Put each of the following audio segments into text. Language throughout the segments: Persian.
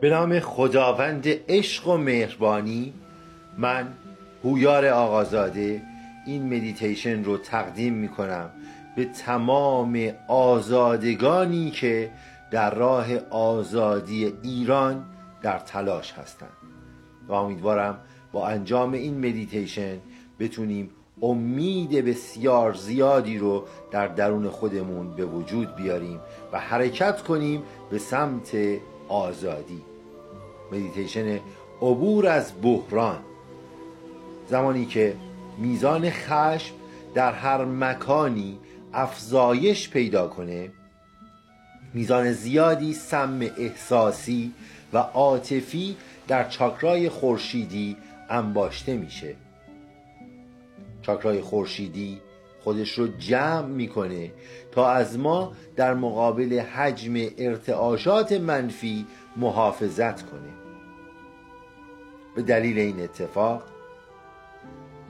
به نام خداوند عشق و مهربانی. من هویار آقازاده این مدیتیشن رو تقدیم می کنم به تمام آزادگانی که در راه آزادی ایران در تلاش هستند. و امیدوارم با انجام این مدیتیشن بتونیم امید بسیار زیادی رو در درون خودمون به وجود بیاریم و حرکت کنیم به سمت آزادی. مدیتیشن عبور از بحران. زمانی که میزان خشم در هر مکانی افزایش پیدا کنه میزان زیادی سم احساسی و عاطفی در چاکرای خورشیدی انباشته میشه. چاکرای خورشیدی خودش رو جمع می‌کنه تا از ما در مقابل حجم ارتعاشات منفی محافظت کنه. به دلیل این اتفاق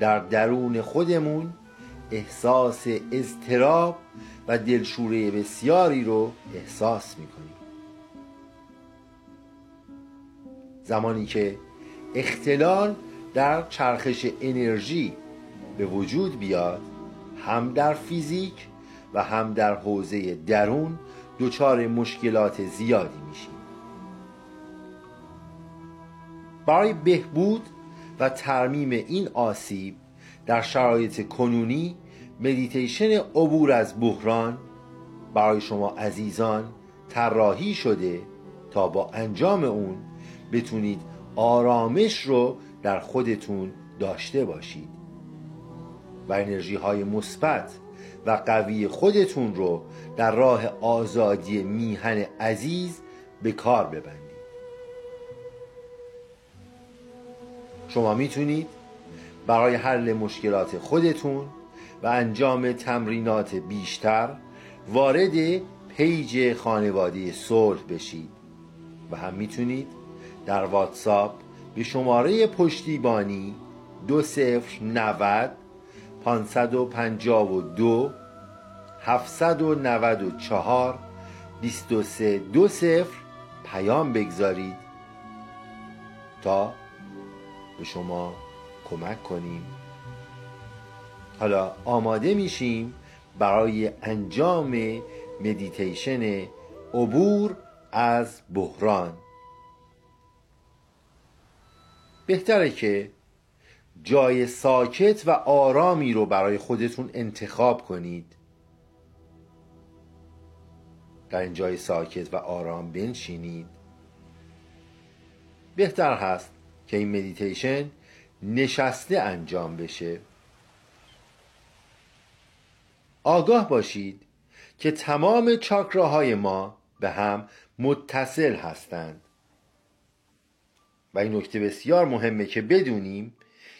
در درون خودمون احساس اضطراب و دلشوره بسیاری رو احساس می‌کنیم. زمانی که اختلال در چرخش انرژی به وجود بیاد هم در فیزیک و هم در حوزه درون دچار مشکلات زیادی میشیم. برای بهبود و ترمیم این آسیب در شرایط کنونی مدیتیشن عبور از بحران برای شما عزیزان طراحی شده تا با انجام اون بتونید آرامش رو در خودتون داشته باشید. و انرژی های مثبت و قوی خودتون رو در راه آزادی میهن عزیز به کار ببندید. شما می‌تونید برای حل مشکلات خودتون و انجام تمرینات بیشتر وارد پیج خانواده صلح بشید و هم می‌تونید در واتساپ به شماره پشتیبانی دو صفر نود پانصد و پنجاه و دو هفتصد و نود و چهار بیست و سه دو صفر پیام بگذارید تا به شما کمک کنیم. حالا آماده میشیم برای انجام مدیتیشن عبور از بحران. بهتره که جای ساکت و آرامی رو برای خودتون انتخاب کنید. در این جای ساکت و آرام بنشینید. بهتر هست که این مدیتیشن نشسته انجام بشه. آگاه باشید که تمام چاکراهای ما به هم متصل هستند. و این نکته بسیار مهمه که بدونیم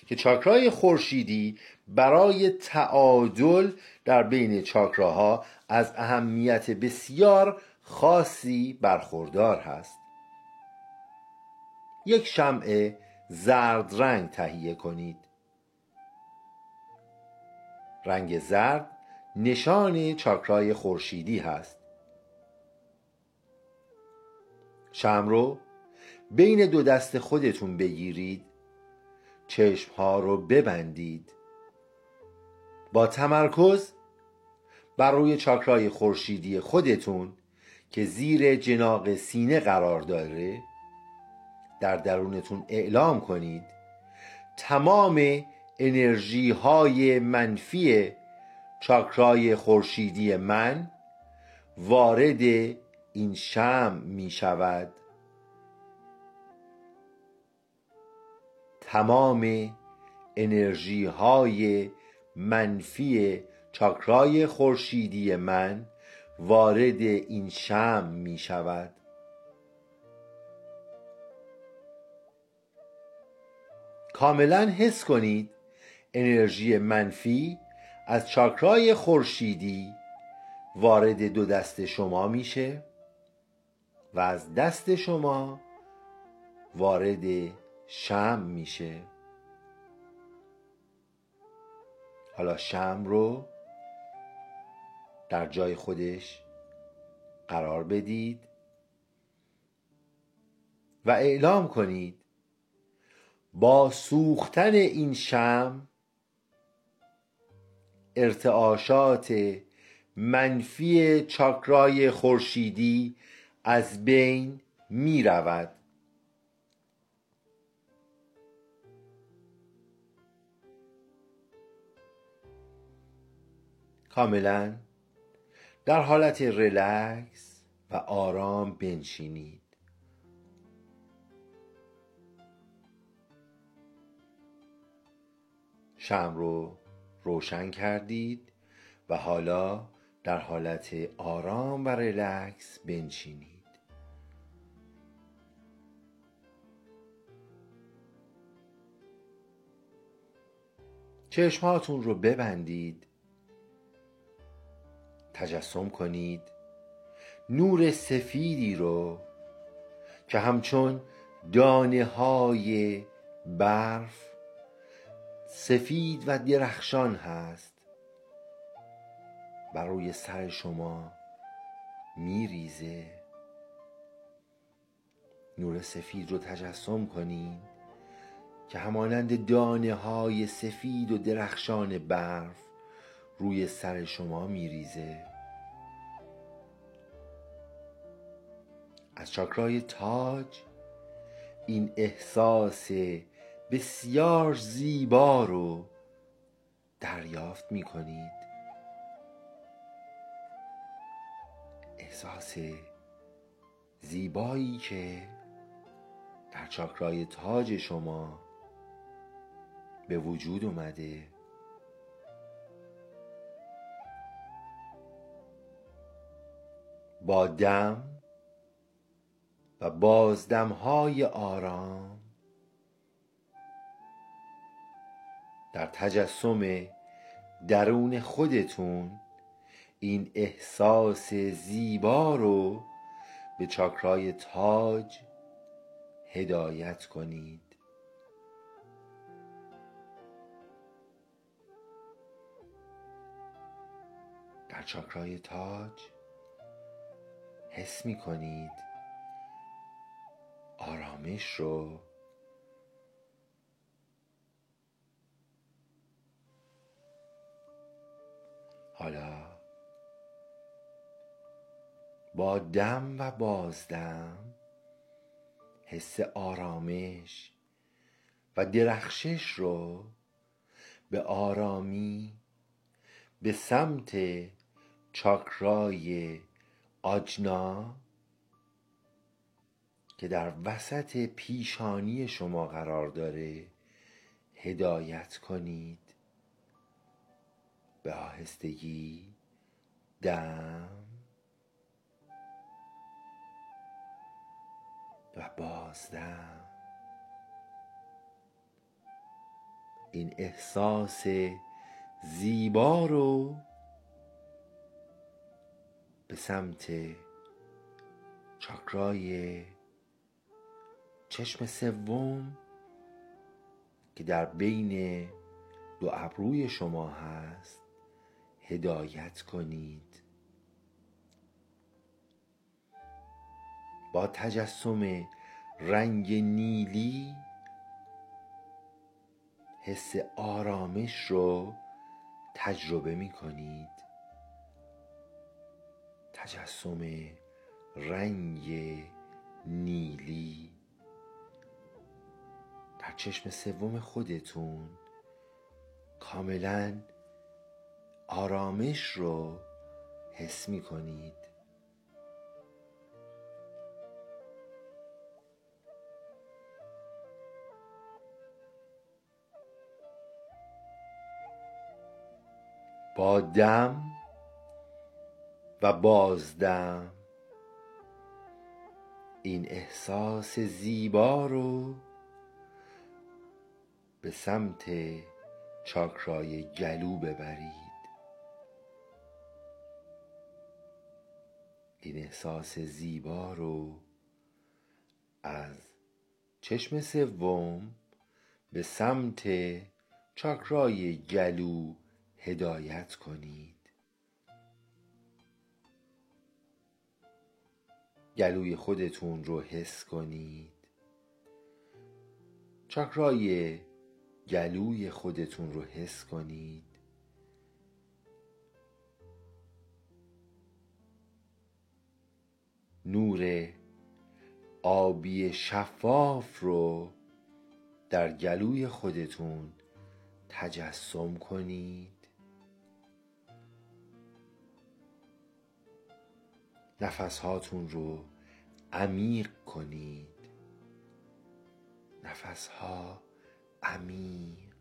که چاکرای خورشیدی برای تعادل در بین چاکراها از اهمیت بسیار خاصی برخوردار هست. یک شمع زرد رنگ تهیه کنید. رنگ زرد نشان چاکرای خورشیدی هست. شم رو بین دو دست خودتون بگیرید چشم ها رو ببندید. با تمرکز بر روی چاکرای خورشیدی خودتون که زیر جناق سینه قرار داره در درونتون اعلام کنید. تمام انرژی های منفی چاکرای خورشیدی من وارد این شم می شود تمام انرژی های منفی چاکرای خورشیدی من وارد این شم می شود کاملا حس کنید. انرژی منفی از چاکرای خورشیدی وارد دو دست شما میشه و از دست شما وارد شم میشه. حالا شم رو در جای خودش قرار بدید و اعلام کنید با سوختن این شم ارتعاشات منفی چاکرای خورشیدی از بین می رود کاملا در حالت ریلکس و آرام بنشینید. شمع رو روشن کردید و حالا در حالت آرام و ریلکس بنشینید. چشماتون رو ببندید. تجسم کنید. نور سفیدی رو که همچون دانه های برف سفید و درخشان هست. بر روی سر شما میریزه. نور سفید رو تجسم کنید که همانند دانه های سفید و درخشان برف روی سر شما میریزه. از چاکرای تاج این احساس بسیار زیبا رو دریافت می کنید احساس زیبایی که در چاکرای تاج شما به وجود اومده. با دم و بازدم های آرام در تجسم درون خودتون این احساس زیبا رو به چاکرای تاج هدایت کنید. در چاکرای تاج حس می کنید آرامش رو حالا با دم و بازدم حس آرامش و درخشش رو به آرامی به سمت چاکرای آجنا که در وسط پیشانی شما قرار داره هدایت کنید. به آهستگی دم و بازدم. این احساس زیبا رو به سمت چاکرای چشم سوم که در بین دو ابروی شما هست هدایت کنید. با تجسم رنگ نیلی حس آرامش رو تجربه می کنید تجسم رنگ نیلی. در چشم سوم خودتون کاملا آرامش رو حس می کنید با دم و بازدم این احساس زیبا رو به سمت چاکرای گلو ببرید. این احساس زیبا رو از چشم سوم به سمت چاکرای گلو هدایت کنید. گلوی خودتون رو حس کنید. چاکرای گلوی خودتون رو حس کنید. نور آبی شفاف رو در گلوی خودتون تجسم کنید. نفس هاتون رو عمیق کنید. نفس ها عمیق.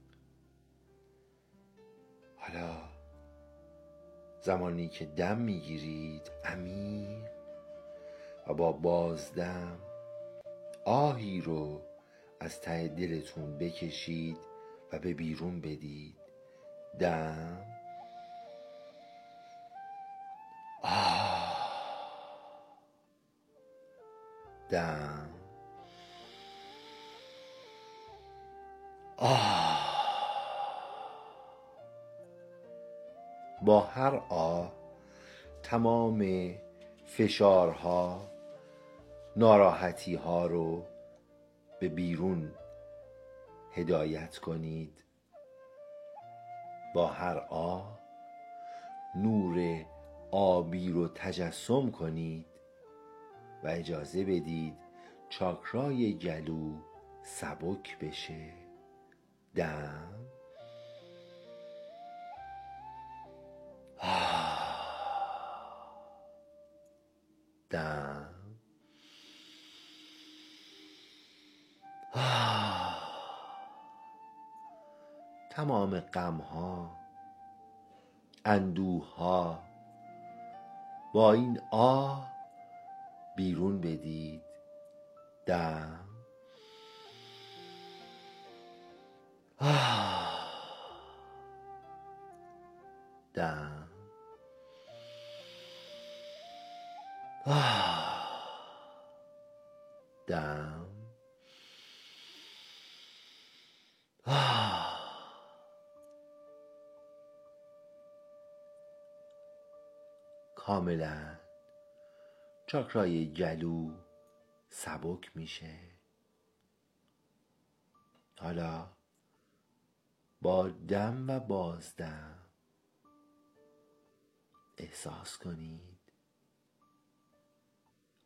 حالا زمانی که دم می‌گیرید عمیق. با بازدم آهی رو از ته دلتون بکشید و به بیرون بدید. دم. آه. دم. آه. با هر آه تمام فشارها ناراحتی ها رو به بیرون هدایت کنید. با هر آ نور آبی رو تجسم کنید و اجازه بدید چاکرای گلو سبک بشه. دم. تمام غم ها اندوه ها با این آه بیرون بدید دم. دم. دم. کاملا چاکرای گلو سبک میشه. حالا با دم و بازدم احساس کنید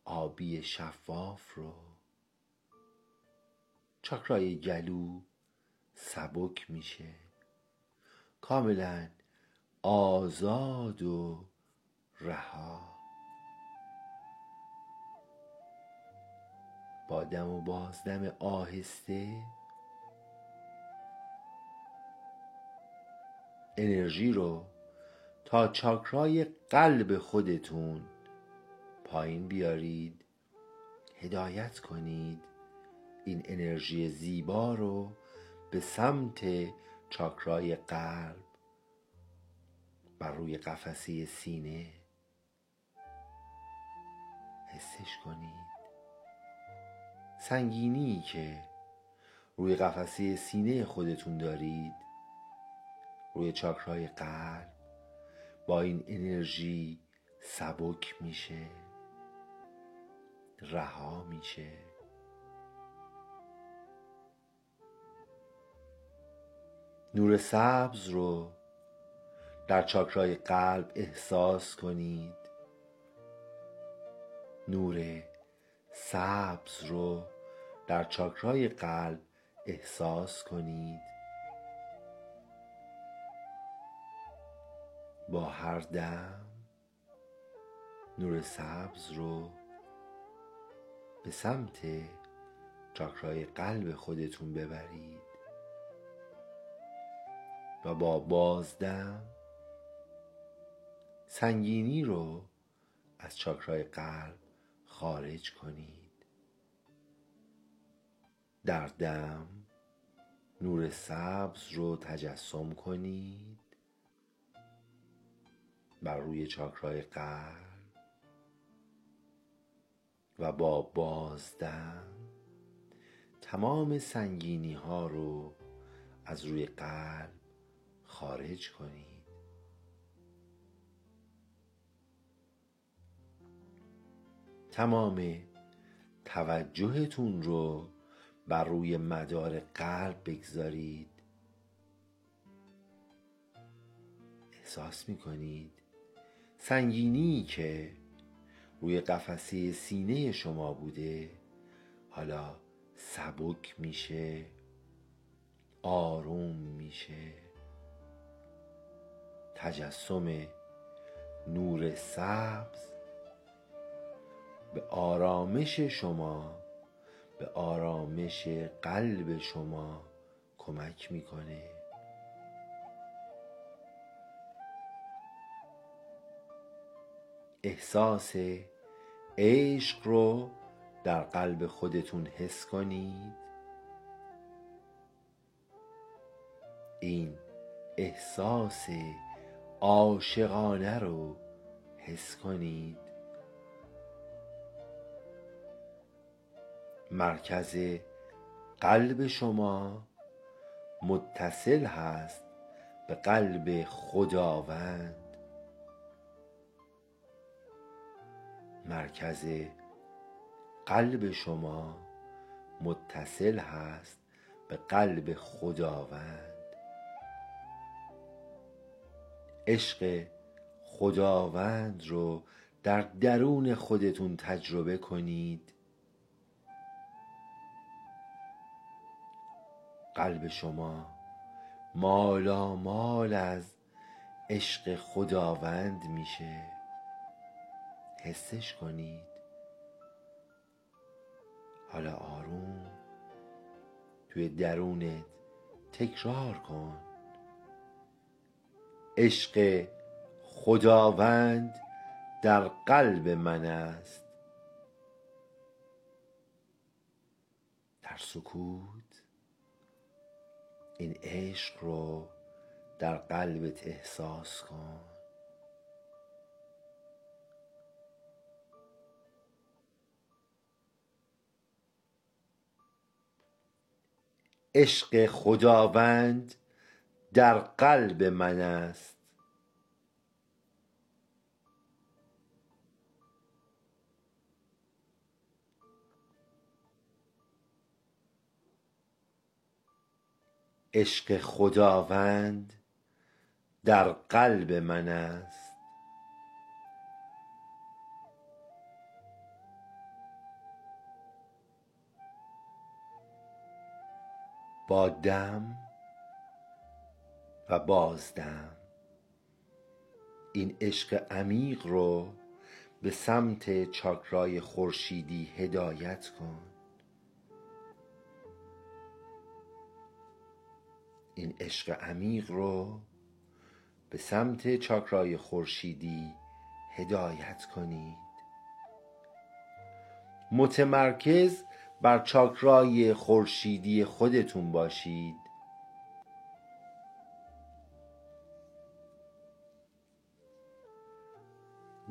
آبی شفاف رو. چاکرای گلو سبک میشه. کاملا آزاد و رها. با دم و بازدم آهسته. انرژی رو تا چاکرای قلب خودتون پایین بیارید. هدایت کنید. این انرژی زیبا رو به سمت چاکرای قلب بر روی قفسه سینه حسش کنید. سنگینی که روی قفسه سینه خودتون دارید روی چاکرای قلب با این انرژی سبک میشه رها میشه. نور سبز رو در چاکرای قلب احساس کنید. نور سبز رو در چاکرای قلب احساس کنید. با هر دم نور سبز رو به سمت چاکرای قلب خودتون ببرید. و با بازدم سنگینی رو از چاکرای قلب خارج کنید. در دم نور سبز رو تجسم کنید. بر روی چاکرای قلب و با بازدم تمام سنگینی ها رو از روی قلب خارج کنید. تمام توجهتون رو بر روی مدار قلب بگذارید. احساس می‌کنید سنگینی که روی قفسه سینه شما بوده حالا سبک میشه آروم میشه. تجسم نور سبز به آرامش شما به آرامش قلب شما کمک می‌کنه. احساس عشق رو در قلب خودتون حس کنید. این احساس عاشقانه رو حس کنید. مرکز قلب شما متصل هست به قلب خداوند. مرکز قلب شما متصل هست به قلب خداوند. عشق خداوند رو در درون خودتون تجربه کنید. قلب شما مالا مال از عشق خداوند میشه. حسش کنید. حالا آروم توی درونت تکرار کن. عشق خداوند در قلب من است. در سکوت این عشق رو در قلبت احساس کن. عشق خداوند در قلب من است. عشق خداوند در قلب من است. با دم و بازدم این عشق عمیق رو به سمت چاکرای خورشیدی هدایت کن. این عشق عمیق رو به سمت چاکرای خورشیدی هدایت کنید. متمرکز بر چاکرای خورشیدی خودتون باشید.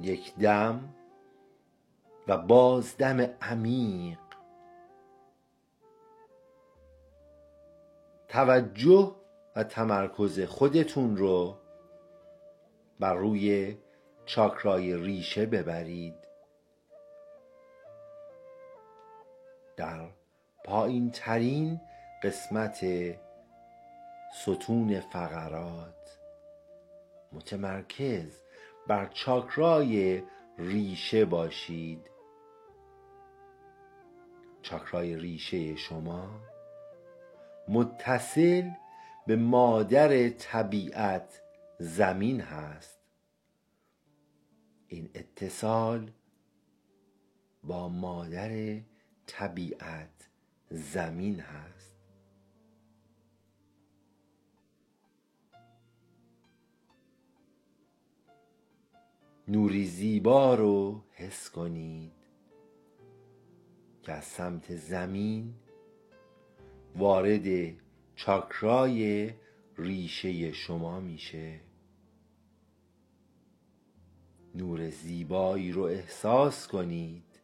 یک دم و باز دم عمیق توجه و تمرکز خودتون رو بر روی چاکرای ریشه ببرید. در پایین ترین قسمت ستون فقرات متمرکز بر چاکرای ریشه باشید. چاکرای ریشه شما متصل به مادر طبیعت زمین هست. این اتصال با مادر طبیعت زمین هست. نوری زیبا رو حس کنید که از سمت زمین وارد چاکرای ریشه شما میشه. نور زیبایی رو احساس کنید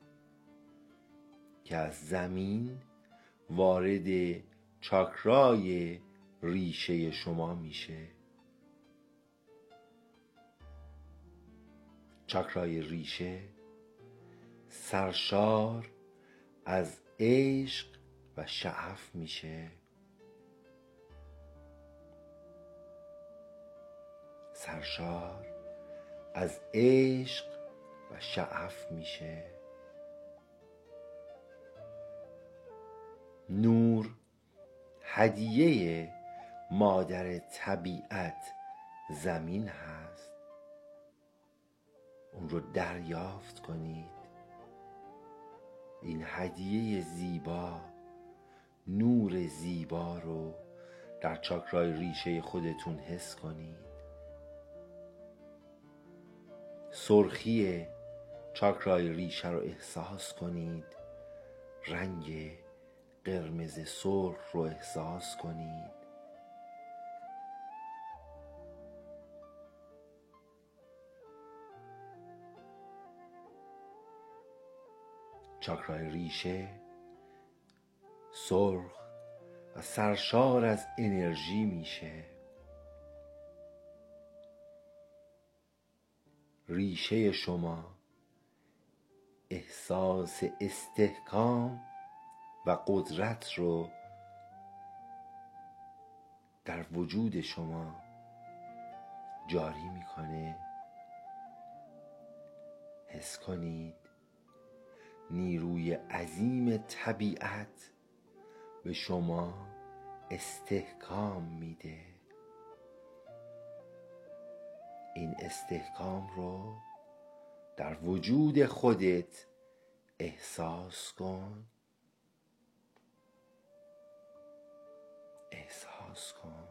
که از زمین وارد چاکرای ریشه شما میشه. چاکرای ریشه سرشار از عشق و شعف میشه. سرشار از عشق و شعف میشه. نور هدیه مادر طبیعت زمین هست. اون رو دریافت کنید. این هدیه زیبا نور زیبا رو در چاکرای ریشه خودتون حس کنید. سرخی چاکرای ریشه رو احساس کنید. رنگ قرمز سرخ رو احساس کنید. چاکرای ریشه سرخ و سرشار از انرژی میشه. ریشه شما احساس استحکام و قدرت رو در وجود شما جاری می‌کنه. حس کنید نیروی عظیم طبیعت به شما استحکام میده. این استحکام رو در وجود خودت احساس کن. احساس کن.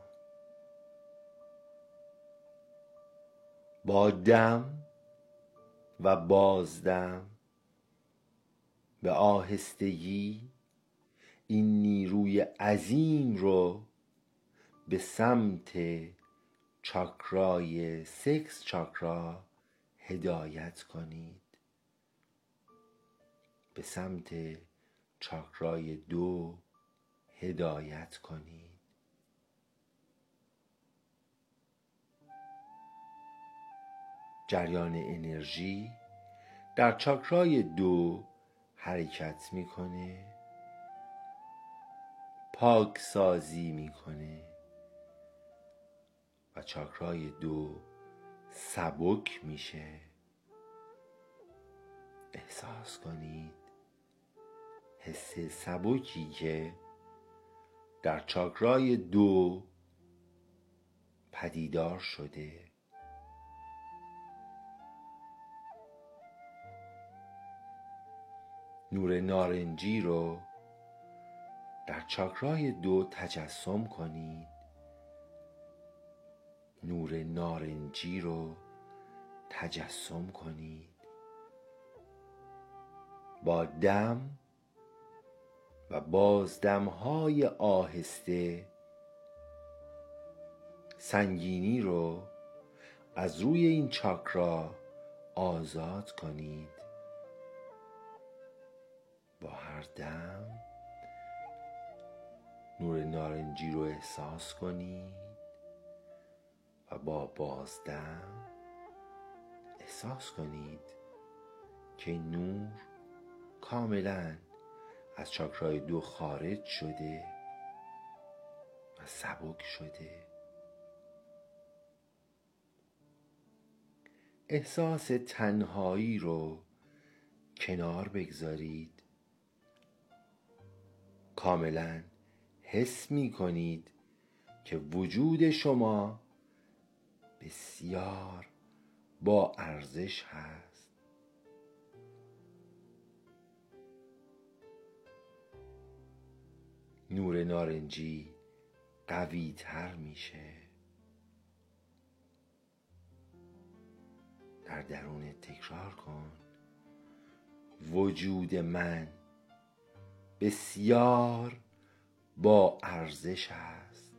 با دم و بازدم به آهستگی این نیروی عظیم رو به سمت چاکرای سکس چاکرا هدایت کنید. به سمت چاکرای دو هدایت کنید. جریان انرژی در چاکرای دو حرکت می‌کنه. پاک سازی می‌کنه. و چاکرای دو سبک میشه. احساس کنید حس سبکی که در چاکرای دو پدیدار شده. نور نارنجی رو در چاکرای دو تجسم کنید. نور نارنجی رو تجسم کنید. با دم و بازدم های آهسته سنگینی رو از روی این چاکرا آزاد کنید. با هر دم نور نارنجی رو احساس کنید و با بازدم احساس کنید که نور کاملا از چاکرای دو خارج شده و سبک شده. احساس تنهایی رو کنار بگذارید. کاملا حس می کنید که وجود شما بسیار با ارزش هست. نور نارنجی قوی تر میشه. در درون تکرار کن. وجود من بسیار با ارزش است.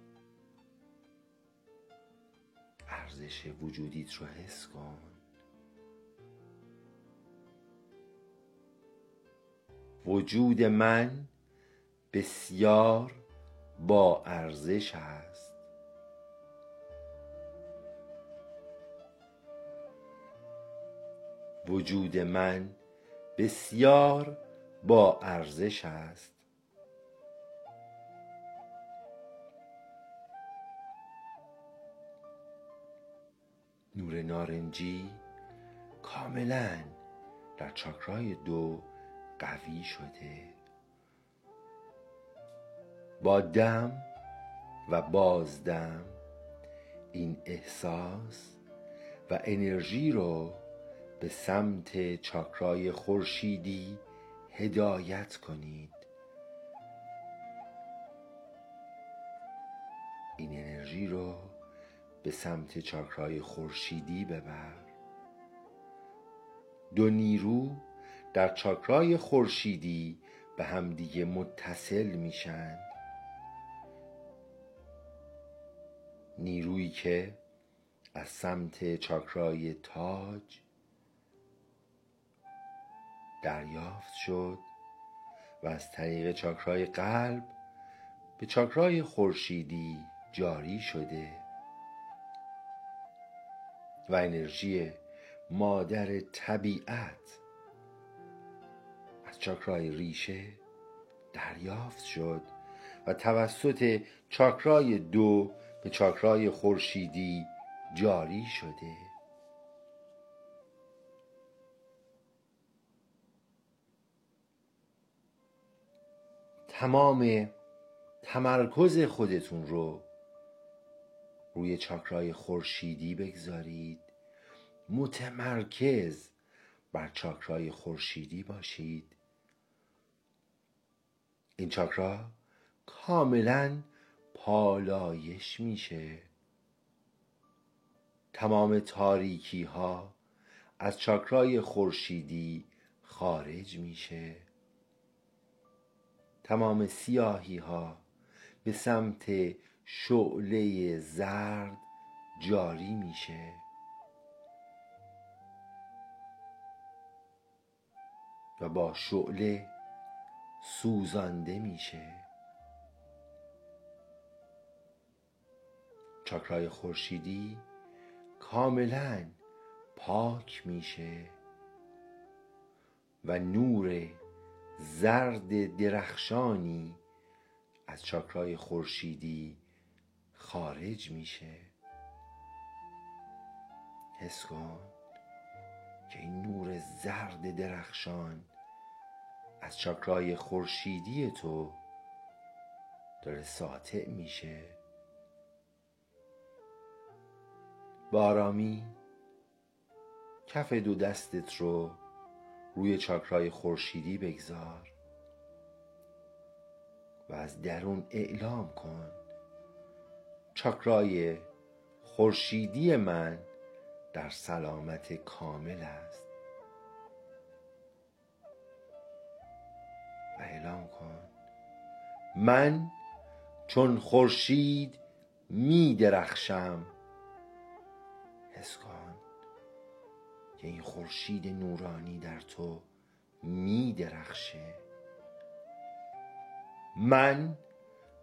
ارزش وجودیت رو حس کن. وجود من بسیار با ارزش است. وجود من بسیار با ارزش است. نور نارنجی کاملا در چاکرای دو قوی شده. با دم و بازدم این احساس و انرژی رو به سمت چاکرای خورشیدی هدایت کنید. به سمت چاکرای خورشیدی ببر. دو نیرو در چاکرای خورشیدی به همدیگه متصل میشن. نیرویی که از سمت چاکرای تاج دریافت شد و از طریق چاکرای قلب به چاکرای خورشیدی جاری شده. و انرژی مادر طبیعت. از چاکرای ریشه دریافت شد و توسط چاکرای دو به چاکرای خورشیدی جاری شده. تمام تمرکز خودتون رو روی چاکرای خورشیدی بگذارید. متمرکز بر چاکرای خورشیدی باشید. این چاکرا کاملا پالایش میشه. تمام تاریکی ها از چاکرای خورشیدی خارج میشه. تمام سیاهی ها به سمت شعله زرد جاری میشه. و با شعله سوزانده میشه. چاکرای خورشیدی کاملا پاک میشه. و نور زرد درخشانی از چاکرای خورشیدی خارج میشه. حس کن که این نور زرد درخشان از چاکرای خورشیدی تو داره ساطع میشه. با آرامی کف دو دستت رو روی چاکرای خورشیدی بگذار و از درون اعلام کن چاکرای خورشیدی من در سلامت کامل است. و اعلام کن من چون خورشید می درخشم. حس کن که این خورشید نورانی در تو می درخشه. من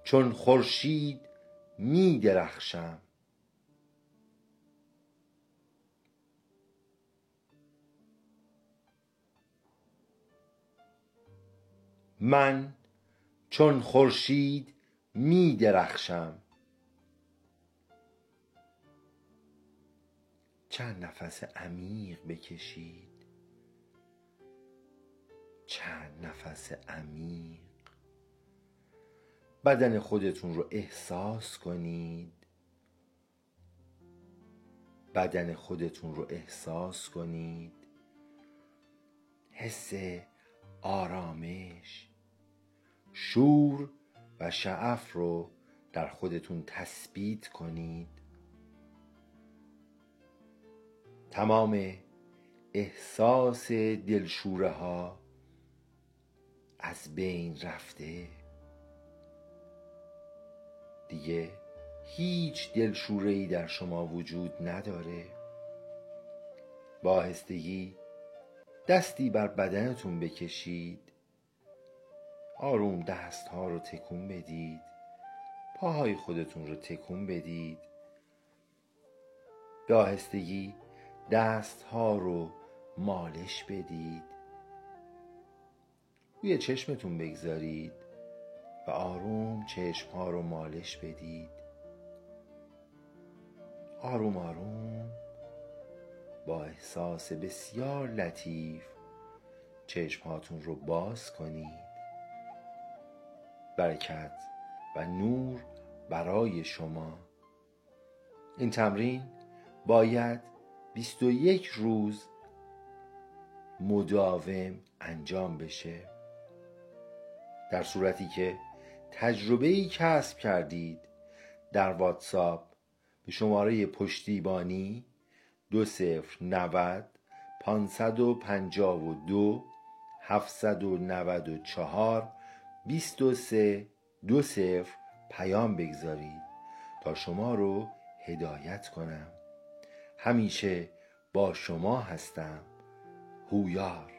چون خورشید می درخشم من چون خورشید می درخشم چند نفس عمیق بکشید. چند نفس عمیق بدن خودتون رو احساس کنید. بدن خودتون رو احساس کنید. حس آرامش شور و شعف رو در خودتون تثبیت کنید. تمام احساس دلشوره ها از بین رفته. دیگه هیچ دلشوره ای در شما وجود نداره. با آهستگی دستی بر بدنتون بکشید. آروم دست ها رو تکون بدید. پاهای خودتون رو تکون بدید. به آهستگی دست ها رو مالش بدید. روی چشمتون بگذارید. و آروم چشم ها رو مالش بدید. آروم آروم با احساس بسیار لطیف چشمهاتون رو باز کنید. برکت و نور برای شما. این تمرین باید 21 روز مداوم انجام بشه. در صورتی که تجربه ای کسب کردید. در واتساپ به شماره پشتیبانی دو صفر نود پانصد و پنجاه و دو هفتصد و نود و چهار بیست و سه دو صفر پیام بگذارید تا شما رو هدایت کنم. همیشه با شما هستم. هویار.